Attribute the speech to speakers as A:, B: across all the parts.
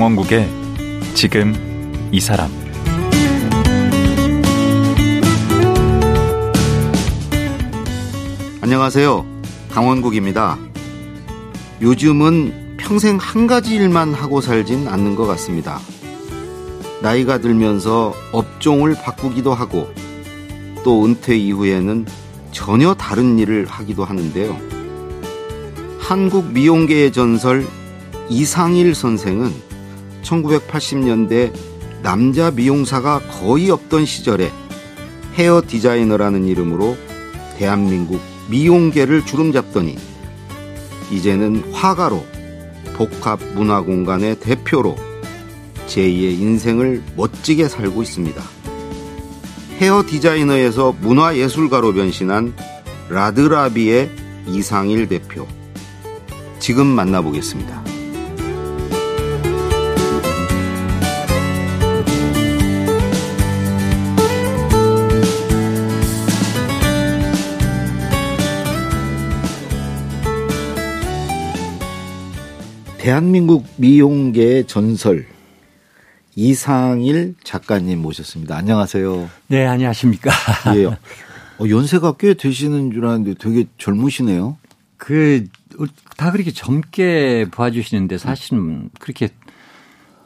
A: 강원국의 지금 이 사람
B: 안녕하세요. 강원국입니다. 요즘은 평생 한 가지 일만 하고 살진 않는 것 같습니다. 나이가 들면서 업종을 바꾸기도 하고 또 은퇴 이후에는 전혀 다른 일을 하기도 하는데요. 한국 미용계의 전설 이상일 선생은 1980년대 남자 미용사가 거의 없던 시절에 헤어 디자이너라는 이름으로 대한민국 미용계를 주름잡더니 이제는 화가로 복합 문화 공간의 대표로 제2의 인생을 멋지게 살고 있습니다. 헤어 디자이너에서 문화 예술가로 변신한 라드라비의 이상일 대표. 지금 만나보겠습니다. 대한민국 미용계의 전설 이상일 작가님 모셨습니다. 안녕하세요.
C: 네, 안녕하십니까.
B: 예. 어, 연세가 꽤 되시는 줄 알았는데 되게 젊으시네요.
C: 그, 다 그렇게 젊게 봐주시는데 사실은 그렇게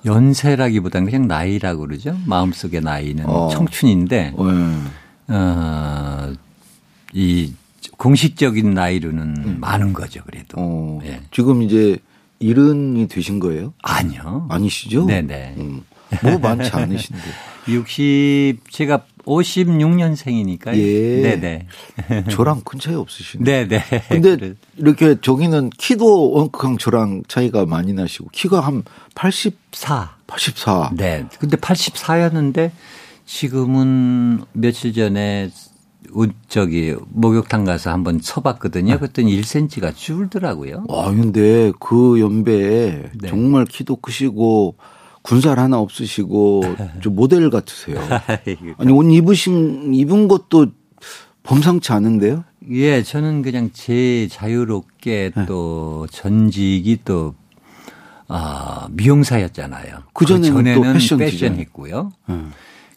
C: 연세라기보다는 그냥 나이라고 그러죠. 마음속의 나이는 어. 청춘인데, 네. 어, 이 공식적인 나이로는 음. 많은 거죠, 그래도. 어.
B: 네. 지금 이제 일흔이 되신 거예요?
C: 아니요.
B: 아니시죠?
C: 네네.
B: 음. 뭐 많지 않으신데.
C: 60 제가 56년생이니까요. 예. 네네.
B: 저랑 큰 차이 없으시네.
C: 네네.
B: 근데 이렇게 저기는 키도 원캉 저랑 차이가 많이 나시고 키가 한 84. 84.
C: 네. 근데 84였는데 지금은 며칠 전에 저기 목욕탕 가서 한번 쳐봤거든요. 네. 그랬더니 1cm가 줄더라고요.
B: 와, 근데 그 연배에 네. 정말 키도 크시고 군살 하나 없으시고 좀 모델 같으세요. 아니 옷 입으신 입은 것도 범상치 않은데요?
C: 예, 저는 그냥 제 자유롭게 네. 또 전직이 또 아, 미용사였잖아요.
B: 그 전에는, 그
C: 패션, 패션 했고요. 네.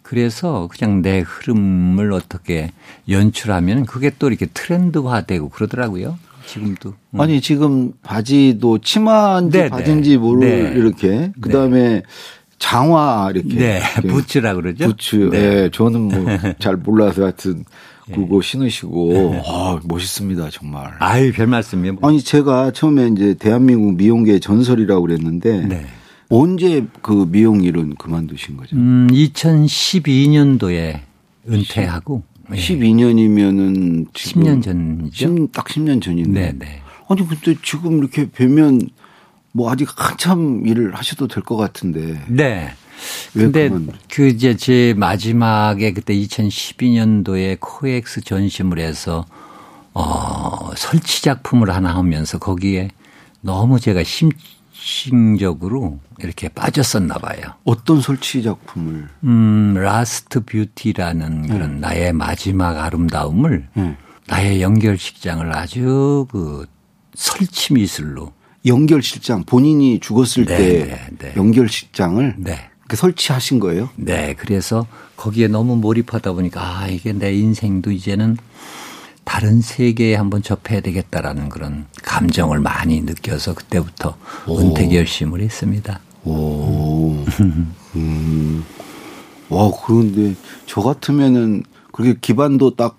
C: 그래서 그냥 내 흐름을 어떻게 연출하면 그게 또 이렇게 트렌드화되고 그러더라고요. 지금도.
B: 음. 아니 지금 바지도 치마인지 네, 네. 바지인지 모를 네. 이렇게 네. 그다음에 장화 이렇게.
C: 네. 이렇게. 부츠라 그러죠.
B: 부츠. 네. 네. 저는 뭐 잘 몰라서 하여튼 그거 신으시고 아, 멋있습니다 정말.
C: 아유 별 말씀이요.
B: 아니 제가 처음에 이제 대한민국 미용계 전설이라고 그랬는데 네. 언제 그 미용 일은 그만두신 거죠?
C: 음, 2012년도에 은퇴하고
B: 12년이면은
C: 10년 전이죠.
B: 딱 10년 전인데.
C: 네, 네.
B: 아니 근데 지금 이렇게 뵈면 뭐 아직 한참 일을 하셔도 될 것 같은데.
C: 네. 근데 그 이제 제 마지막에 그때 2012년도에 코엑스 전시물 에서 어 설치 작품을 하나 하면서 거기에 너무 제가 심 정신적으로 이렇게 빠졌었나 봐요.
B: 어떤 설치 작품을?
C: 음, Last Beauty라는 그런 네. 나의 마지막 아름다움을 네. 나의 연결식장을 아주 그 설치 미술로
B: 연결식장 본인이 죽었을 네, 때 네, 네. 연결식장을 네. 설치하신 거예요?
C: 네. 그래서 거기에 너무 몰입하다 보니까 아, 이게 내 인생도 이제는 다른 세계에 한번 접해야 되겠다라는 그런 감정을 많이 느껴서 그때부터 오. 은퇴 결심을 했습니다.
B: 오. 음. 와, 그런데 저 같으면은 그렇게 기반도 딱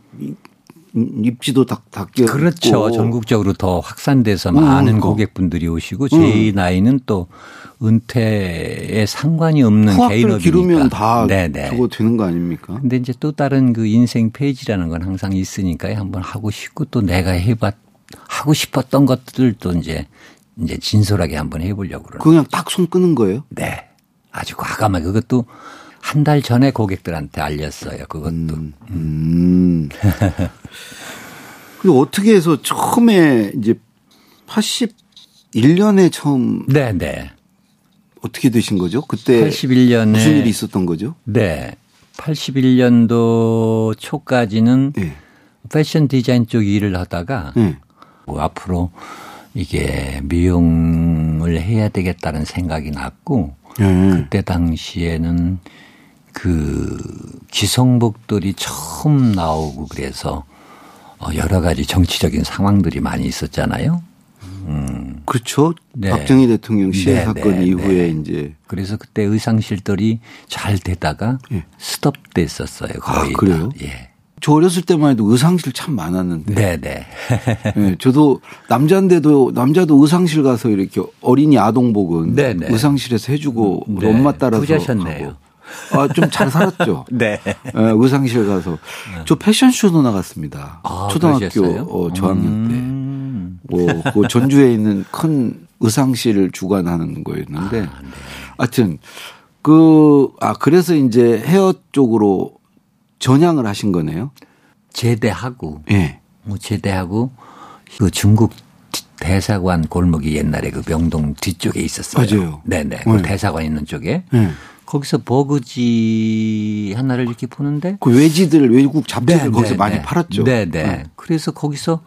B: 입지도 딱 닦여
C: 그렇죠. 전국적으로 더 확산돼서 많은 음, 고객분들이 오시고 제 음. 나이는 또 은퇴에 상관이 없는 개인업이니까.
B: 기르면 다 네네. 저거 되는 거 아닙니까?
C: 근데 이제 또 다른 그 인생 페이지라는 건 항상 있으니까 한번 하고 싶고 또 내가 해봤 하고 싶었던 것들도 이제 이제 진솔하게 한번 해보려고 그러는.
B: 그냥 딱 손 끄는 거예요?
C: 네. 아주 과감하게 그것도 한 달 전에 고객들한테 알렸어요. 그것도. 음. 음.
B: 그리고 어떻게 해서 처음에 이제 81년에 처음.
C: 네, 네.
B: 어떻게 되신 거죠? 그때 81년에 무슨 일이 있었던 거죠?
C: 네. 81년도 초까지는 네. 패션 디자인 쪽 일을 하다가 네. 뭐 앞으로 이게 미용을 해야 되겠다는 생각이 났고 네. 그때 당시에는 그 기성복들이 처음 나오고 그래서 어, 여러 가지 정치적인 상황들이 많이 있었잖아요.
B: 음. 그렇죠. 네. 박정희 대통령 시해 네, 사건 네, 이후에 네. 이제
C: 그래서 그때 의상실들이 잘 되다가 예. 스톱됐었어요. 거의.
B: 아, 그래요? 다. 예. 저 어렸을 때만 해도 의상실 참 많았는데.
C: 네네.
B: 네, 저도 남자인데도 남자도 의상실 가서 이렇게 어린이 아동복은 네네. 의상실에서 해주고 네. 엄마 따라서
C: 부자셨네요.
B: 아, 좀 잘 살았죠.
C: 네. 네.
B: 의상실 가서. 네. 저 패션쇼도 나갔습니다. 아, 초등학교 어, 저학년 음. 때. 뭐, 그 전주에 있는 큰 의상실을 주관하는 거였는데. 아, 네. 하여튼, 그, 아, 그래서 이제 헤어 쪽으로 전향을 하신 거네요.
C: 제대하고.
B: 예. 네.
C: 뭐 제대하고 그 중국 대사관 골목이 옛날에 그 명동 뒤쪽에 있었어요.
B: 맞아요.
C: 네네. 그 네. 대사관 있는 쪽에. 네. 거기서 버그지 하나를 이렇게 보는데
B: 그 외지들 외국 잡지들 네, 거기서 네, 많이 네. 팔았죠.
C: 네, 네. 그래서 거기서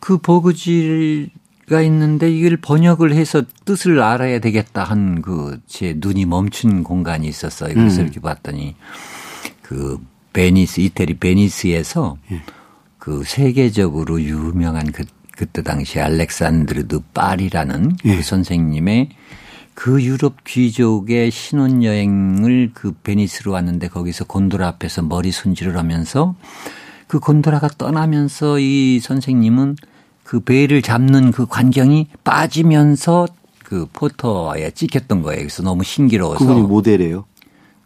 C: 그 버그지가 있는데 이걸 번역을 해서 뜻을 알아야 되겠다 한 그 제 눈이 멈춘 공간이 있었어요. 그래서 음. 이렇게 봤더니 그 베니스 이태리 베니스에서 예. 그 세계적으로 유명한 그 그때 당시 알렉산드르 드 파리라는 예. 그 선생님의 그 유럽 귀족의 신혼여행을 그 베니스로 왔는데 거기서 곤도라 앞에서 머리 손질을 하면서 그 곤도라가 떠나면서 이 선생님은 그 배를 잡는 그 광경이 빠지면서 그 photo에 찍혔던 거예요. 그래서 너무 신기로워서.
B: 그분이 모델이에요?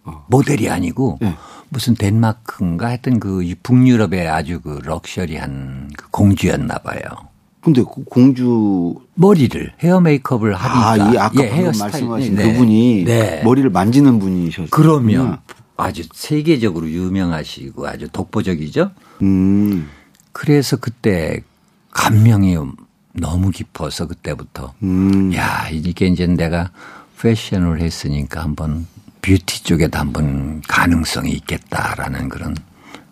C: 어. 모델이 아니고 네. 무슨 덴마크인가 하여튼 그 북유럽의 아주 그 럭셔리한 그 공주였나 봐요.
B: 근데 그 공주
C: 머리를 헤어 메이크업을 하니까
B: 아, 이 아까 예, 헤어 말씀하신 네. 그분이 네. 머리를 만지는 분이셨어요.
C: 그러면 아주 세계적으로 유명하시고 아주 독보적이죠.
B: 음.
C: 그래서 그때 감명이 너무 깊어서 그때부터
B: 음.
C: 야 이게 이제 내가 패션을 했으니까 한번 뷰티 쪽에도 한번 가능성이 있겠다라는 그런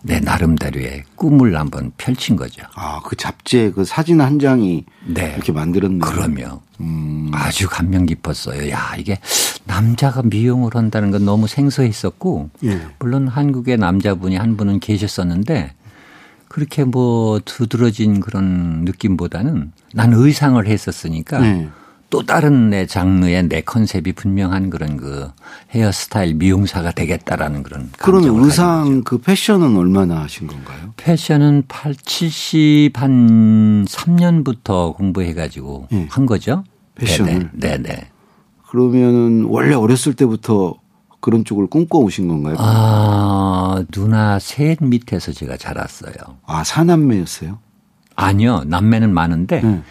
C: 내 나름대로의 꿈을 한번 펼친 거죠.
B: 아, 그 잡지에 그 사진 한 장이 네. 이렇게 만들었네요.
C: 그럼요. 음. 아주 감명 깊었어요. 야, 이게 남자가 미용을 한다는 건 너무 생소했었고, 예. 물론 한국의 남자분이 한 분은 계셨었는데, 그렇게 뭐 두드러진 그런 느낌보다는 난 의상을 했었으니까 네. 또 다른 내 장르의 내 컨셉이 분명한 그런 그 헤어스타일 미용사가 되겠다라는 그런
B: 그러면 의상 그 패션은 얼마나 하신 건가요?
C: 패션은 8, 70한 3년부터 공부해 가지고 네. 한 거죠.
B: 패션을.
C: 네, 네.
B: 그러면은 원래 어렸을 때부터 그런 쪽을 꿈꿔 오신 건가요?
C: 아, 누나 셋 밑에서 제가 자랐어요.
B: 아, 사남매였어요?
C: 아니요. 남매는 많은데 네.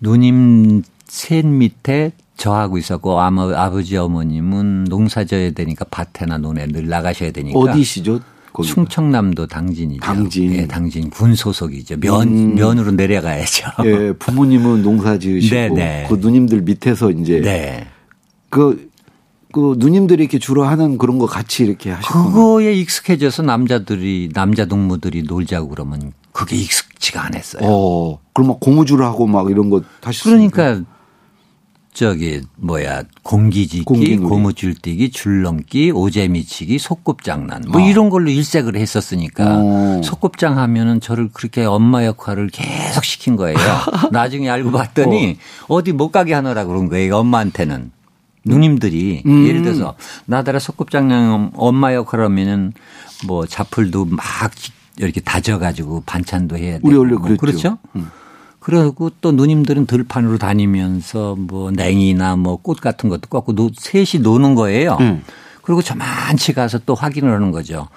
C: 누님 셋 밑에 저하고 있었고 아마 아버지 어머님은 농사 져야 되니까 밭에나 논에 늘 나가셔야 되니까
B: 어디시죠?
C: 거기가? 충청남도 당진이죠.
B: 당진.
C: 예, 당진 군 소속이죠. 면 음. 면으로 내려가야죠.
B: 예, 부모님은 농사 지으시고 네네. 네. 그 누님들 밑에서 이제
C: 네.
B: 그, 그 누님들이 이렇게 주로 하는 그런 거 같이 이렇게 하시고
C: 그거에 익숙해져서 남자들이 남자 동무들이 놀자고 그러면 그게 익숙 지가 않았어요.
B: 어, 그럼 막 고무줄 하고 막 이런 거 다시
C: 그러니까 저기 뭐야 공기짓기, 고무줄 뛰기, 줄넘기, 오재미치기, 소꿉장난 뭐 아. 이런 걸로 일색을 했었으니까 어. 소꿉장 하면은 저를 그렇게 엄마 역할을 계속 시킨 거예요. 나중에 알고 봤더니 어. 디못 가게 하느라 그런 거예요. 엄마한테는. 누님들이 음. 예를 들어서 나더러 소꿉장난 엄마 역할 하면은 뭐 자풀도 막 이렇게 다져가지고 반찬도 해야 되고.
B: 우리 원래 그랬죠.
C: 그렇죠. 음. 그리고 또 누님들은 들판으로 다니면서 뭐 냉이나 뭐 꽃 같은 것도 꽂고 셋이 노는 거예요. 음. 그리고 저만치 가서 또 확인을 하는 거죠.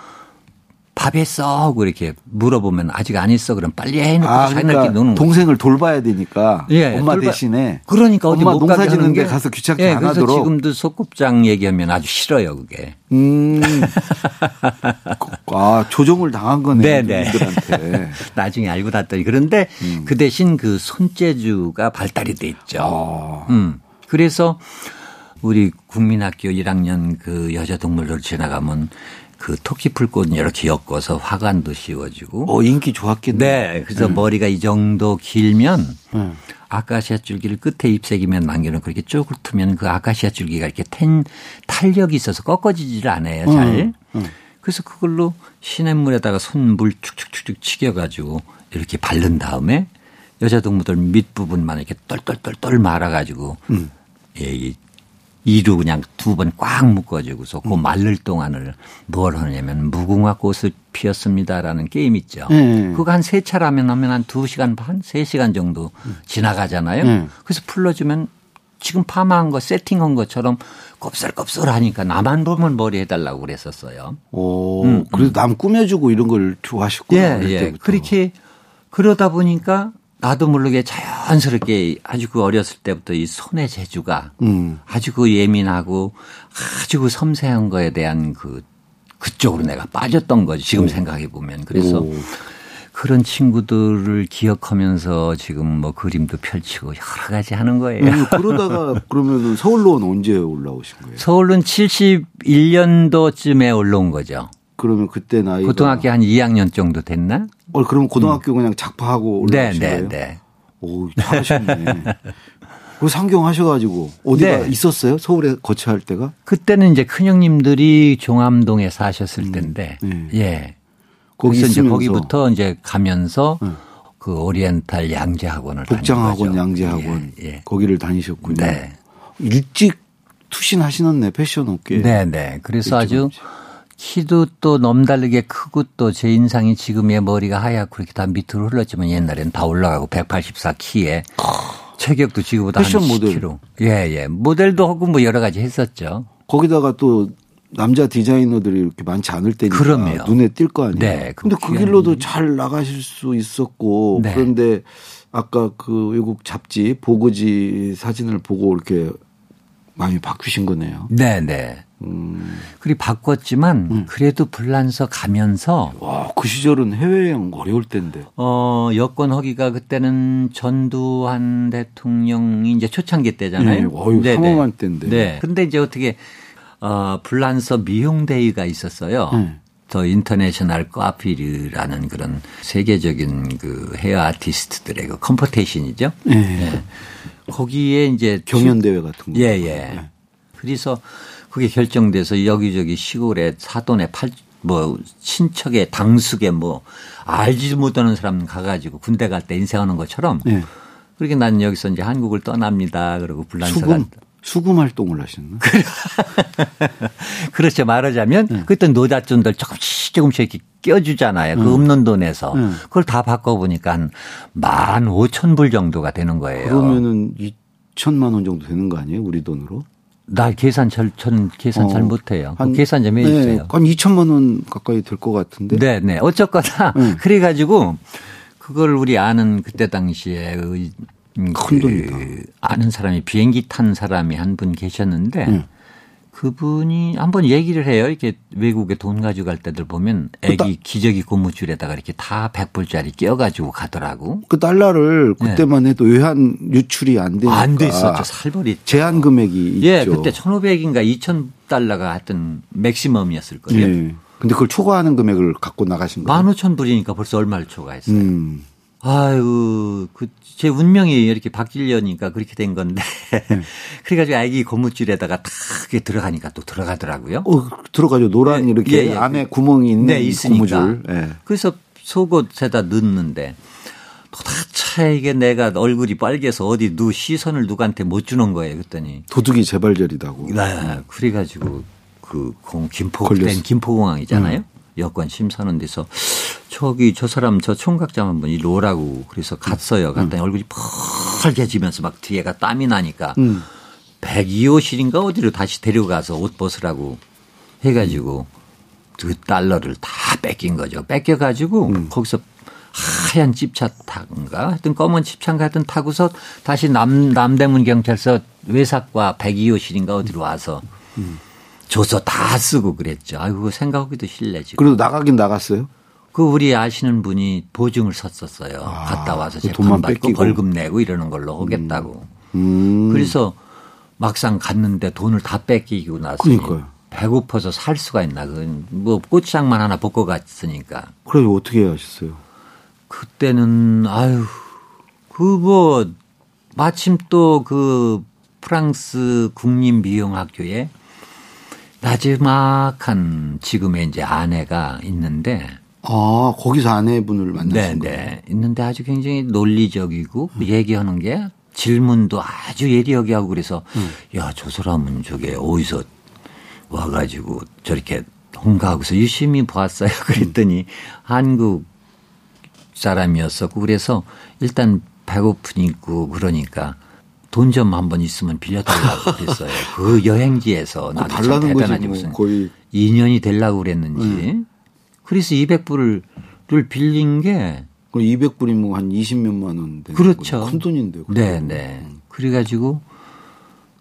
C: 밥 했어? 하고 이렇게 물어보면 아직 안 했어. 그럼 빨리 해놓고 아, 그러니까 노는
B: 동생을 돌봐야 되니까 예, 엄마 돌봐. 대신에
C: 그러니까 어디
B: 엄마 못 농사 지는 데 가서 귀찮게
C: 예,
B: 안
C: 그래서
B: 하도록
C: 지금도 소꿉장 얘기하면 아주 싫어요 그게.
B: 음. 아 조정을 당한 거네 네네.
C: 나중에 알고 났더니 그런데 음. 그 대신 그 손재주가 발달이 돼 있죠.
B: 아.
C: 음. 그래서 우리 국민학교 1학년 그 여자 동물로 지나가면 그 토끼 풀꽃 이렇게 엮어서 화관도 씌워지고.
B: 어 인기 좋았겠네.
C: 네. 그래서 네. 머리가 이 정도 길면 네. 아카시아 줄기를 끝에 잎새기면 남겨놓고 그렇게 쪼글트면 그 아카시아 줄기가 이렇게 텐, 탄력이 있어서 꺾어지질 않아요. 잘. 음, 음. 그래서 그걸로 시냇물에다가 손물 축축축축 치겨가지고 이렇게 바른 다음에 여자 동무들 밑부분만 이렇게 똘똘똘똘 말아가지고 음. 예, 이 루 그냥 두 번 꽉 묶어주고서 그 말릴 동안을 뭘 하냐면 무궁화 꽃을 피었습니다라는 게임 있죠. 네. 그거 한 세 차라면 하면 한 두 시간 반, 세 시간 정도 지나가잖아요. 네. 그래서 풀러주면 지금 파마한 거 세팅한 것처럼 곱슬곱슬 하니까 나만 보면 머리 해달라고 그랬었어요.
B: 오, 음, 그래도 음. 남 꾸며주고 이런 걸 좋아하셨구나.
C: 예, 예. 그렇게 그러다 보니까 나도 모르게 자연스럽게 아주 그 어렸을 때부터 이 손의 재주가 음. 아주 그 예민하고 아주 그 섬세한 거에 대한 그 그쪽으로 내가 빠졌던 거지 지금 오. 생각해 보면 그래서 오. 그런 친구들을 기억하면서 지금 뭐 그림도 펼치고 여러 가지 하는 거예요. 음,
B: 그러다가 그러면은 서울로는 언제 올라오신 거예요?
C: 서울은 71년도쯤에 올라온 거죠.
B: 그러면 그때 나이
C: 고등학교 한 2학년 정도 됐나?
B: 어, 그러면 고등학교 음. 그냥 작파하고 올라오신 네, 네, 거예요? 네. 오, 잘하셨네. 그 상경하셔가지고 어디가 네. 있었어요? 서울에 거처할 때가?
C: 그때는 이제 큰 형님들이 종암동에 사셨을 음. 때인데, 네. 예. 거기 이제 거기부터 이제 가면서 네. 그 오리엔탈 양재 학원을
B: 복장학원, 양재 학원 예, 예. 거기를 다니셨군요. 네. 일찍 투신하시는네 패션 업계.
C: 네, 네. 그래서 아주 키도 또 넘다르게 크고 또 제 인상이 지금의 머리가 하얗고 그렇게 다 밑으로 흘렀지만 옛날에는 다 올라가고 184 키에 체격도 지금보다 한 10kg. 예, 예. 모델도 하고 뭐 여러 가지 했었죠.
B: 거기다가 또 남자 디자이너들이 이렇게 많지 않을 때니까 그럼요. 눈에 띌 거 아니에요. 네. 근데 그 길로도 잘 나가실 수 있었고 네. 그런데 아까 그 외국 잡지 보고지 사진을 보고 이렇게 마음이 바뀌신 거네요.
C: 네, 네. 음. 그리고 바꿨지만 음. 그래도 불란서 가면서
B: 와, 그 시절은 해외여행 어려울 때인데.
C: 어, 여권 허가가 그때는 전두환 대통령이 이제 초창기 때잖아요.
B: 네, 어유 네, 삼엄한 때인데.
C: 네. 근데 이제 어떻게 어, 불란서 미용대회가 있었어요. 음. The International Coiffure라는 그런 세계적인 그 hair artist들의 그 competition이죠. 네. 네. 거기에 이제
B: 경연 대회 같은 거.
C: 예, 예. 네. 그래서 그게 결정돼서 여기저기 시골에 사돈에 팔, 뭐, 친척의 당숙에 뭐, 알지도 못하는 사람 가가지고 군대 갈 때 인생하는 것처럼. 네. 그렇게 나는 여기서 이제 한국을 떠납니다. 그러고 불란서가.
B: 수금 활동을 하시는
C: 그렇죠. 말하자면 네. 그때 노자촌들 조금씩 조금씩 이렇게 껴주잖아요. 그 음. 없는 돈에서. 네. 그걸 다 바꿔보니까 한만 오천 불 정도가 되는 거예요.
B: 그러면은 2천만 원 정도 되는 거 아니에요? 우리 돈으로?
C: 나 계산 잘, 저는 계산 어, 잘 못해요. 한, 계산 좀 해주세요. 네,
B: 한 2천만 원 가까이 될 것 같은데.
C: 네, 네. 어쨌거나 네. 그래가지고 그걸 우리 아는 그때 당시에
B: 큰그 돈이다.
C: 아는 사람이 비행기 탄 사람이 한 분 계셨는데 네. 그분이 한번 얘기를 해요. 이렇게 외국에 돈 가져갈 때들 보면 애기 기저귀 고무줄에다가 이렇게 다 100불짜리 끼어가지고 가더라고.
B: 그 달러를 네. 그때만 네. 해도 외환 유출이 안 되니까.
C: 안 됐었죠. 살벌이.
B: 제한 금액이
C: 예,
B: 있죠.
C: 그때 1,500인가 2,000달러가 하여튼 맥시멈이었을 거예요. 네.
B: 근데 그걸 초과하는 금액을 갖고 나가신 거예요?
C: 15,000불이니까 벌써 얼마를 초과했어요. 음. 아유, 그, 제 운명이 이렇게 바뀌려니까 그렇게 된 건데. 네. 그래가지고 아기 고무줄에다가 탁 들어가니까 또 들어가더라고요.
B: 어, 들어가죠. 노란 네, 이렇게 예, 예. 안에 구멍이 있는 네, 있으니까. 고무줄. 네.
C: 그래서 속옷에다 넣는데 도대체 이게 내가 얼굴이 빨개서 어디 누 시선을 누구한테 못 주는 거예요. 그랬더니.
B: 도둑이 재발절이다고.
C: 네. 그래가지고 그 김포, 된 김포공항이잖아요. 음. 여권 심사하는 데서 저기 저 사람 저 총각 좀 한번 이리 오라고 그래서 갔어요. 갔더니 음. 얼굴이 펄개지면서 막 뒤에가 땀이 나니까 음. 102호실인가 어디로 다시 데려가서 옷 벗으라고 해가지고 그 달러를 다 뺏긴 거죠. 뺏겨가지고 음. 거기서 하얀 집차 타인가 하여튼 검은 집차인가 하여튼 타고서 다시 남, 남대문 경찰서 외삭과 102호실인가 어디로 와서 음. 줘서 다 쓰고 그랬죠. 아이고 생각하기도 실례지.
B: 그래도 나가긴 나갔어요?
C: 그 우리 아시는 분이 보증을 섰었어요. 아, 갔다 와서 그 재판 받고 뺏기고. 벌금 내고 이러는 걸로 하겠다고. 음. 음. 그래서 막상 갔는데 돈을 다 뺏기고 나서 그러니까요. 배고파서 살 수가 있나. 그뭐 고추장만 하나 볶고 갔으니까.
B: 그래 어떻게 하셨어요?
C: 그때는 아유 그 뭐 마침 또 그 프랑스 국립미용학교에 나지막한 지금의 이제 아내가 있는데
B: 아 거기서 아내분을 만나신 네? 네,
C: 있는데 아주 굉장히 논리적이고 음. 얘기하는 게 질문도 아주 예리하게 하고 그래서 음. 야 저 사람은 저게 어디서 와가지고 저렇게 홍가하고서 유심히 보았어요. 그랬더니 음. 한국 사람이었었고 그래서 일단 배고프니고 그러니까 돈 좀 한번 있으면 빌려달라고 그랬어요. 그 여행지에서 나도 참 대단하지 뭐 무슨 거의 2년이 되려고 그랬는지 음. 그래서 200불을 빌린 게
B: 200불이면 한 20몇만 원
C: 그렇죠.
B: 큰 돈인데.
C: 네, 네. 음. 그래가지고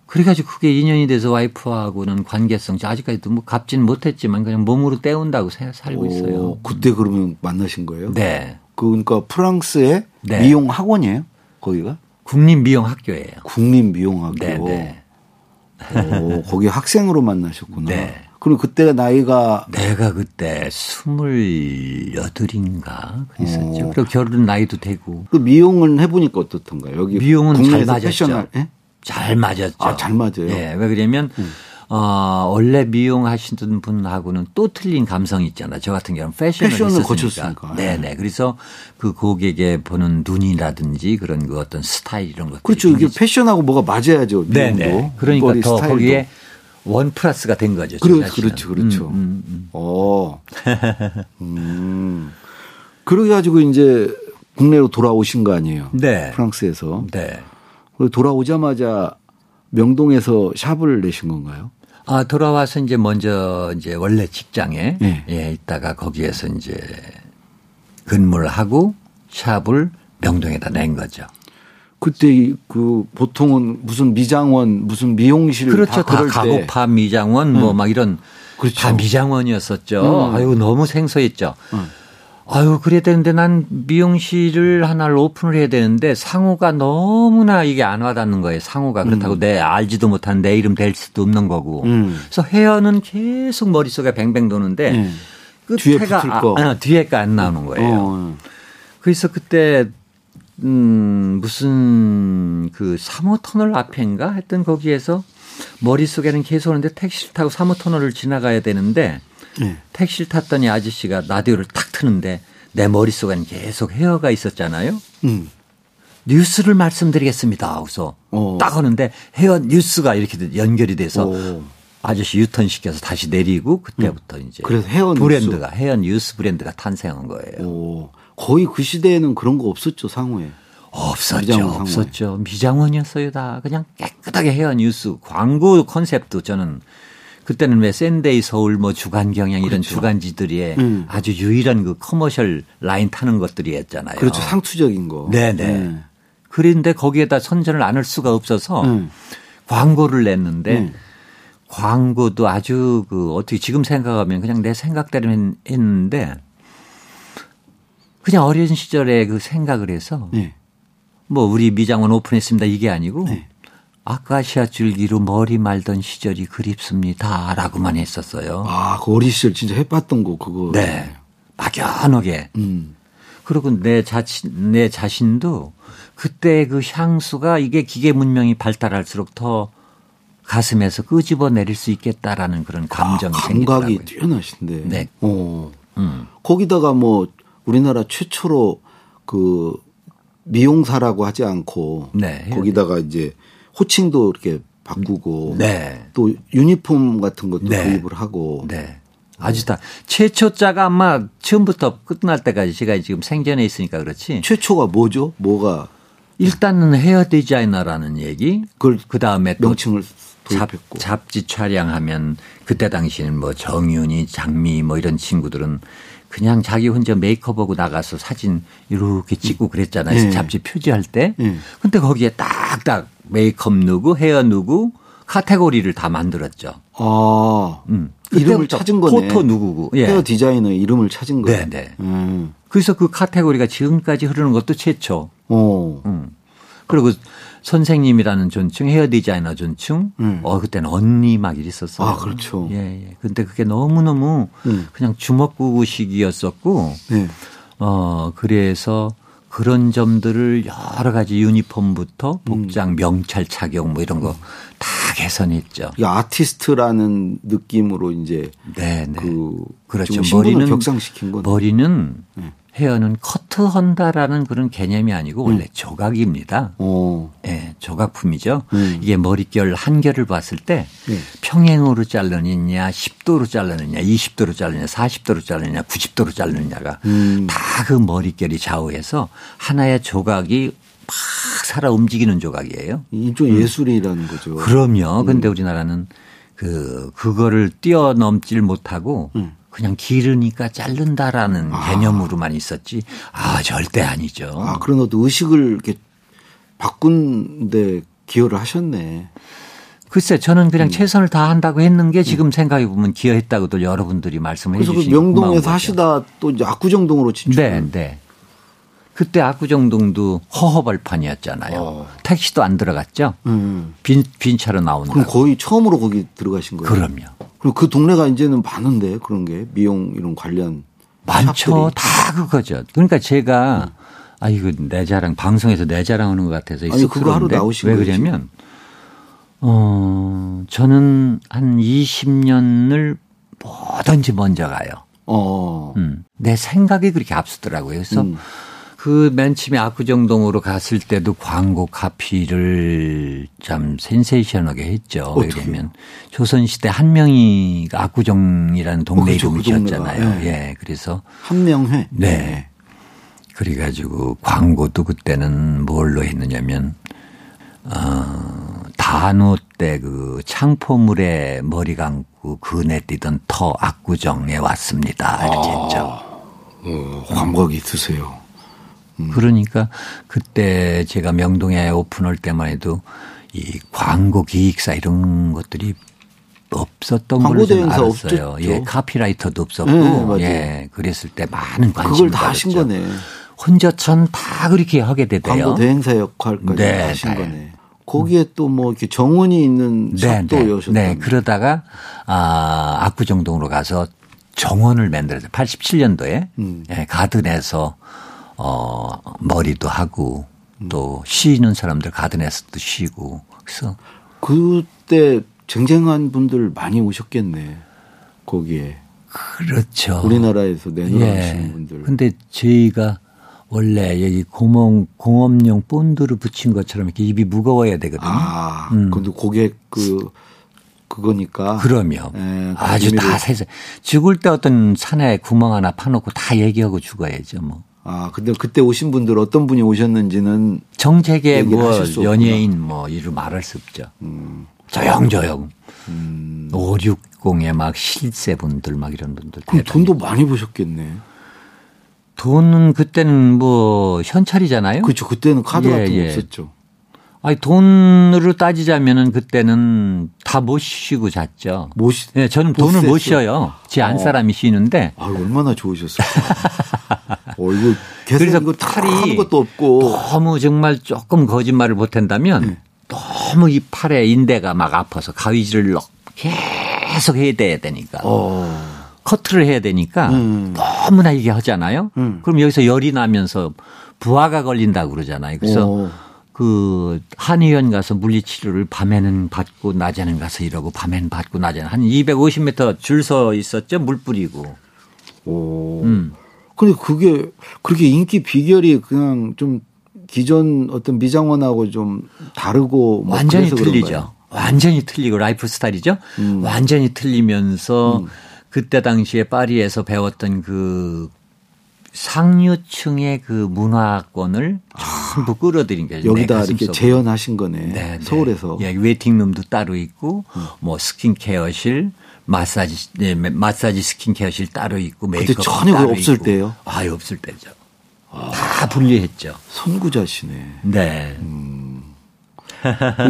C: 그래가지고 그게 인연이 돼서 와이프하고는 관계성 아직까지도 뭐 갚지는 못했지만 그냥 몸으로 때운다고 살고 오, 있어요.
B: 그때 그러면 만나신 거예요?
C: 네.
B: 그 그러니까 프랑스의 네. 미용 학원이에요? 거기가?
C: 국립 미용 학교예요.
B: 국립 미용 학교. 네, 네. 오, 거기 학생으로 만나셨구나. 네. 그리고 그때가 나이가
C: 내가 그때 스물여덟인가 그랬었죠. 오. 그리고 결혼 나이도 되고.
B: 그 미용을 해보니까 어떻던가요? 여기
C: 미용은 잘 맞았죠. 예? 잘 맞았죠.
B: 아, 잘 맞아요.
C: 네, 왜 그러냐면 음. 어, 원래 미용하시던 분하고는 또 틀린 감성이 있잖아. 저 같은 경우는 패션을, 패션을 거쳤으니까. 네네. 네. 그래서 그 고객의 보는 눈이라든지 그런 그 어떤 스타일 이런 것.
B: 그렇죠. 이게 패션하고 뭐가 맞아야죠. 네네.
C: 그러니까 더 스타일도. 거기에 원 플러스가 된 거죠.
B: 그렇, 그렇죠. 그렇죠. 음, 음, 음. 어. 음. 그래가지고 이제 국내로 돌아오신 거 아니에요.
C: 네.
B: 프랑스에서. 네. 돌아오자마자 명동에서 샵을 내신 건가요?
C: 아, 돌아와서 이제 먼저 이제 원래 직장에 네. 예, 있다가 거기에서 이제 근무를 하고 샵을 명동에다 낸 거죠.
B: 그때 그 보통은 무슨 미장원 무슨 미용실
C: 그렇죠 다, 다 가고파 미장원 뭐막 이런 그렇죠. 다 미장원이었었죠. 음. 아유 너무 생소했죠. 음. 아유, 그래야 되는데 난 미용실을 하나 를 오픈을 해야 되는데 상호가 너무나 이게 안 와닿는 거예요. 상호가. 그렇다고 음. 내 알지도 못한 내 이름 될 수도 없는 거고. 음. 그래서 헤어는 계속 머릿속에 뱅뱅 도는데 음. 끝에가 아, 아, 뒤에가 안 나오는 거예요. 어. 그래서 그때 음, 무슨 그 3호 터널 앞인가 했던 거기에서 머릿속에는 계속 오는데 택시를 타고 3호 터널을 지나가야 되는데 네. 택시를 탔더니 아저씨가 라디오를 탁 트는데 내 머릿속엔 계속 hair가 있었잖아요. 음. 뉴스를 말씀드리겠습니다. 그래서 어. 딱 하는데 헤어 뉴스가 이렇게 연결이 돼서 오. 아저씨 유턴 시켜서 다시 내리고 그때부터 음. 이제
B: 그래서 헤어
C: 브랜드가 뉴스. Hair News 브랜드가 탄생한 거예요. 오.
B: 거의 그 시대에는 그런 거 없었죠 상호에.
C: 없었죠. 미장원 없었죠. 미장원이었어요 다. 그냥 깨끗하게 Hair News 광고 컨셉도 저는 그때는 왜 선데이 서울 뭐 주간 경향 이런 그렇죠. 주간지들이 음. 아주 유일한 그 commercial line 타는 것들이었잖아요.
B: 그렇죠. 상투적인 거.
C: 네네. 음. 그런데 거기에다 선전을 안 할 수가 없어서 음. 광고를 냈는데 음. 광고도 아주 그 어떻게 지금 생각하면 그냥 내 생각대로 했는데 그냥 어린 시절에 그 생각을 해서 네. 뭐 우리 미장원 오픈했습니다 이게 아니고 네. 아카시아 줄기로 머리 말던 시절이 그립습니다. 라고만 했었어요.
B: 아, 그 어린 시절 진짜 해봤던 거, 그거.
C: 네. 막연하게. 음. 그리고 내 자신, 내 자신도 그때 그 향수가 이게 기계 문명이 발달할수록 더 가슴에서 끄집어 내릴 수 있겠다라는 그런 감정이 아,
B: 감각이 생기더라고요. 뛰어나신데. 네. 어. 음. 거기다가 뭐 우리나라 최초로 그 미용사라고 하지 않고 네. 거기다가 이제 호칭도 이렇게 바꾸고 네. 또 유니폼 같은 것도 네. 구입을 하고
C: 네. 아주 다 최초자가 아마 처음부터 끝날 때까지 제가 지금 생전에 있으니까 그렇지.
B: 최초가 뭐죠? 뭐가
C: 일단은 헤어 디자이너라는 얘기. 그걸 그 다음에
B: 또 명칭을
C: 잡, 잡지 촬영하면 그때 당시에는 뭐 정윤희, 장미희 뭐 이런 친구들은 그냥 자기 혼자 메이크업하고 나가서 사진 이렇게 찍고 그랬잖아요. 네. 잡지 표지할 때. 네. 근데 거기에 딱딱 메이크업 누구, 헤어 누구, 카테고리를 다 만들었죠.
B: 아. 음. 이름을 찾은 거네.
C: photo 누구고.
B: 예. 헤어 디자이너의 이름을 찾은 거네. 네, 네.
C: 음. 그래서 그 카테고리가 지금까지 흐르는 것도 최초. 어. 음. 그리고 선생님이라는 존칭, 헤어 디자이너 존칭. 음. 어 그때는 언니 막 이랬었어요.
B: 아 그렇죠.
C: 예, 예. 근데 그게 너무 너무 음. 그냥 주먹구구식이었었고, 네. 어 그래서 그런 점들을 여러 가지 유니폼부터 복장, 음. 명찰 착용 뭐 이런 거 다 개선했죠.
B: 아티스트라는 느낌으로 이제 네, 네. 그 그렇죠. 머리는 격상시킨 건
C: 머리는 네. 헤어는 커트한다라는 그런 개념이 아니고 원래 음. 조각입니다. 오. 네, 조각품이죠. 음. 이게 머릿결 한 결을 봤을 때 네. 평행으로 자르느냐, 10도로 자르느냐, 20도로 자르느냐, 40도로 자르느냐, 90도로 자르느냐가 음. 다그 머릿결이 좌우해서 하나의 조각이 막 살아 움직이는 조각이에요.
B: 일종 음. 예술이라는 거죠.
C: 그럼요. 근데 음. 우리나라는 그 그거를 뛰어넘질 못하고 음. 그냥 기르니까 자른다라는 아. 개념으로만 있었지 아 절대 아니죠.
B: 아 그런 어떤 의식을 이렇게 바꾼데 기여를 하셨네.
C: 글쎄 저는 그냥 음. 최선을 다한다고 했는 게 지금 음. 생각해 보면 기여했다고도 여러분들이 말씀해 주시고
B: 그래서 그 명동에서 하시다 또 이제 압구정동으로 진출.
C: 네, 네. 그때 압구정동도 허허벌판이었잖아요. 어. 택시도 안 들어갔죠. 음. 빈, 빈 차로 나온다.
B: 그럼 거의 처음으로 거기 들어가신 거예요?
C: 그럼요.
B: 그리고 그 동네가 이제는 많은데 그런 게 미용 이런 관련
C: 많죠. 샵들이. 다 그거죠. 그러니까 제가 음. 아 이거 내 자랑 방송에서 내 자랑하는 것 같아서
B: 아니 그거 하루 나오신
C: 왜 그러냐면 어 저는 한 20년을 뭐든지 먼저 가요. 어. 음. 내 생각이 그렇게 앞서더라고요. 그래서 음. 그 맨 처음에 압구정동으로 갔을 때도 광고 카피를 참 센세이션하게 했죠. 왜냐면 조선시대 한명이 압구정이라는 동네 어, 그렇죠. 이름이셨잖아요. 그 네. 예. 그래서
B: 한명회.
C: 네. 네. 그래가지고 광고도 그때는 뭘로 했느냐면 어, 단호 때 그 창포물에 머리 감고 그네 뛰던 터 압구정에 왔습니다. 이렇게 아, 했죠.
B: 어, 광고가 있으세요.
C: 음. 그러니까 그때 제가 명동에 오픈할 때만 해도 이 광고 기획사 이런 것들이 없었던 걸로 저는 알았어요. 없었죠. 예, 카피라이터도 없었고, 네, 예, 그랬을 때 많은 관심
B: 그걸 다 하신 거네.
C: 혼자천 다 그렇게 하게 되대요.
B: 광고 대행사 역할까지 네, 하신 네. 거네. 거기에 또 뭐 이렇게 정원이 있는 네, 샵도 여셨다. 네,
C: 네, 그러다가 아 압구정동으로 가서 정원을 만들었어요. 87년도에 음. 예, 가든에서 어, 머리도 하고 또 쉬는 사람들 가든에서도 쉬고 그래서
B: 그때 쟁쟁한 분들 많이 오셨겠네 거기에
C: 그렇죠
B: 우리나라에서 내놓으시는 예. 분들
C: 근데 저희가 원래 여기 공업 공업용 본드를 붙인 것처럼 이렇게 입이 무거워야 되거든요.
B: 아, 음. 근데 고객 그 그거니까.
C: 그럼요. 예, 아주 다 세세. 죽을 때 어떤 산에 구멍 하나 파놓고 다 얘기하고 죽어야죠, 뭐.
B: 아, 근데 그때 오신 분들 어떤 분이 오셨는지는
C: 정책의 뭐 연예인 뭐 이루 말할 수 없죠. 음. 조용조용. 음. 560에 막 실세 분들 막 이런 분들.
B: 그럼 돈도 많이 버셨겠네.
C: 돈은 그때는 뭐 현찰이잖아요.
B: 그렇죠. 그때는 카드 예, 같은 거 예. 없었죠.
C: 아니 돈으로 따지자면은 그때는 다 못 쉬고 잤죠.
B: 못 쉬.
C: 네, 저는 돈을 못 쉬어요. 제안 어. 사람이 쉬는데.
B: 아 얼마나 좋으셨을까. 어 이거 그래서 이거 탈이 것도 없고
C: 너무 정말 조금 거짓말을 못한다면 네. 너무 이 팔에 인대가 막 아파서 가위질을 계속 해야 되니까. 어. 커트를 해야 되니까 음. 너무나 이게 하잖아요. 음. 그럼 여기서 열이 나면서 부하가 걸린다고 그러잖아요. 그래서 오. 그 한의원 가서 물리치료를 밤에는 받고 낮에는 가서 이러고 밤에는 받고 낮에는 한 250m 줄 서 있었죠 물 뿌리고.
B: 오. 음. 근데 그게 그렇게 인기 비결이 그냥 좀 기존 어떤 미장원하고 좀 다르고
C: 뭐 완전히 틀리죠. 완전히 틀리고 lifestyle이죠. 음. 완전히 틀리면서 음. 그때 당시에 파리에서 배웠던 그 상류층의 그 문화권을 전부 끌어들인 게
B: 여기다 이렇게 재현하신 거네. 네, 네. 서울에서.
C: 예, waiting room도 따로 있고 음. 뭐 스킨케어실, 마사지 네, 마사지 스킨케어실 따로 있고 메이크업
B: 전혀
C: 따로
B: 없을
C: 있고.
B: 때요?
C: 아, 없을 때죠. 아, 다 분리했죠.
B: 선구자시네.
C: 네. 음.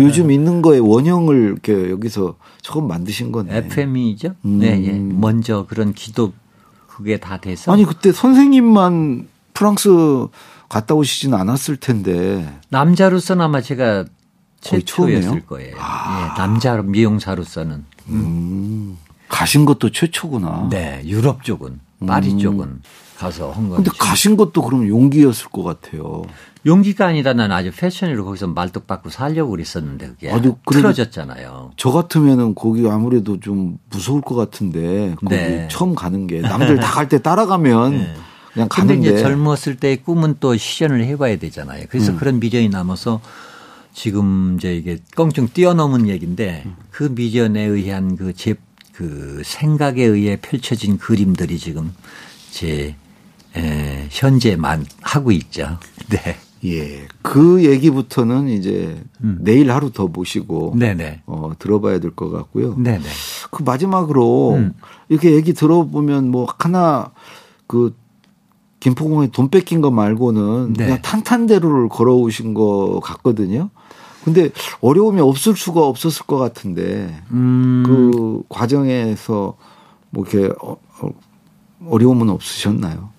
B: 요즘 있는 거에 원형을 이렇게 여기서 처음 만드신 거네.
C: FM이죠. 음. 네, 예. 먼저 그런 기도 그게 다 돼서
B: 아니 그때 선생님만 프랑스 갔다 오시진 않았을 텐데
C: 남자로서는 아마 제가 최초였을 거예요. 아. 예, 남자 미용사로서는.
B: 음. 가신 것도 최초구나.
C: 네, 유럽 쪽은 파리 음. 쪽은 가서 한 거.
B: 근데 가신 것도 그럼 용기였을 것 같아요.
C: 용기가 아니라 나는 아주 패션으로 거기서 말뚝 받고 살려고 그랬었는데 그게 아니, 틀어졌잖아요.
B: 저 같으면은 거기 아무래도 좀 무서울 것 같은데 거기 네. 처음 가는 게 남들 다 갈 때 따라가면 네. 그냥 가는데.
C: 근데 이제 젊었을 때의 꿈은 또 실현을 해봐야 되잖아요. 그래서 음. 그런 미련이 남아서 지금 이제 이게 껑충 뛰어넘은 얘기인데 그 미련에 의한 그 제, 그 생각에 의해 펼쳐진 그림들이 지금 제 에, 현재만 하고 있죠. 네.
B: 예. 그 얘기부터는 이제 음. 내일 하루 더 모시고 네네. 어, 들어봐야 될 것 같고요. 네네. 그 마지막으로 음. 이렇게 얘기 들어보면 뭐 하나 그 김포공에 돈 뺏긴 거 말고는 네. 그냥 탄탄대로를 걸어오신 것 같거든요. 근데 어려움이 없을 수가 없었을 것 같은데 음. 그 과정에서 뭐 이렇게 어, 어 어려움은 없으셨나요?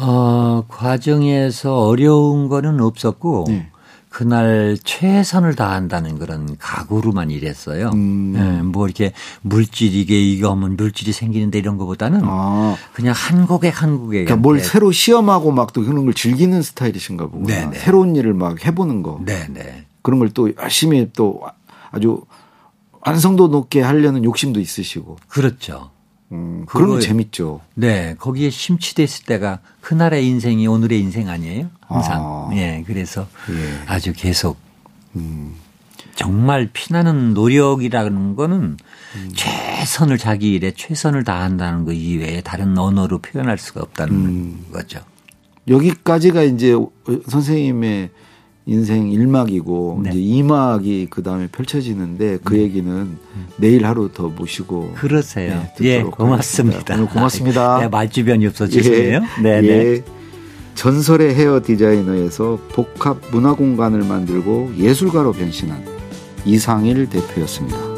C: 어, 과정에서 어려운 거는 없었고 네. 그날 최선을 다한다는 그런 각오로만 일했어요. 음. 네, 뭐 이렇게 물질 이게 이거 하면 물질이 생기는데 이런 거보다는 아. 그냥 한 고객 한 고객.
B: 그러니까 뭘 새로 시험하고 막 또 그런 걸 즐기는 스타일이신가 보구나. 네네. 네. 새로운 일을 막 해보는 거. 네네. 네. 그런 걸 또 열심히 또 아주 완성도 높게 하려는 욕심도 있으시고.
C: 그렇죠.
B: 음, 그러면 재밌죠.
C: 네, 거기에 심취됐을 때가 그날의 인생이 오늘의 인생 아니에요? 항상. 아. 예, 그래서 예. 아주 계속 음. 정말 피나는 노력이라는 거는 음. 최선을 자기 일에 최선을 다한다는 거 이외에 다른 언어로 표현할 수가 없다는 음. 거죠.
B: 여기까지가 이제 선생님의 인생 1막이고 네. 이제 2막이 그 다음에 펼쳐지는데 그 네. 얘기는 내일 하루 더 모시고
C: 그러세요. 네, 예, 고맙습니다.
B: 오늘 고맙습니다.
C: 아, 네, 말주변이 없어 주시네요.
B: 예, 네, 네. 예. 전설의 헤어 디자이너에서 복합 문화 공간을 만들고 예술가로 변신한 이상일 대표였습니다.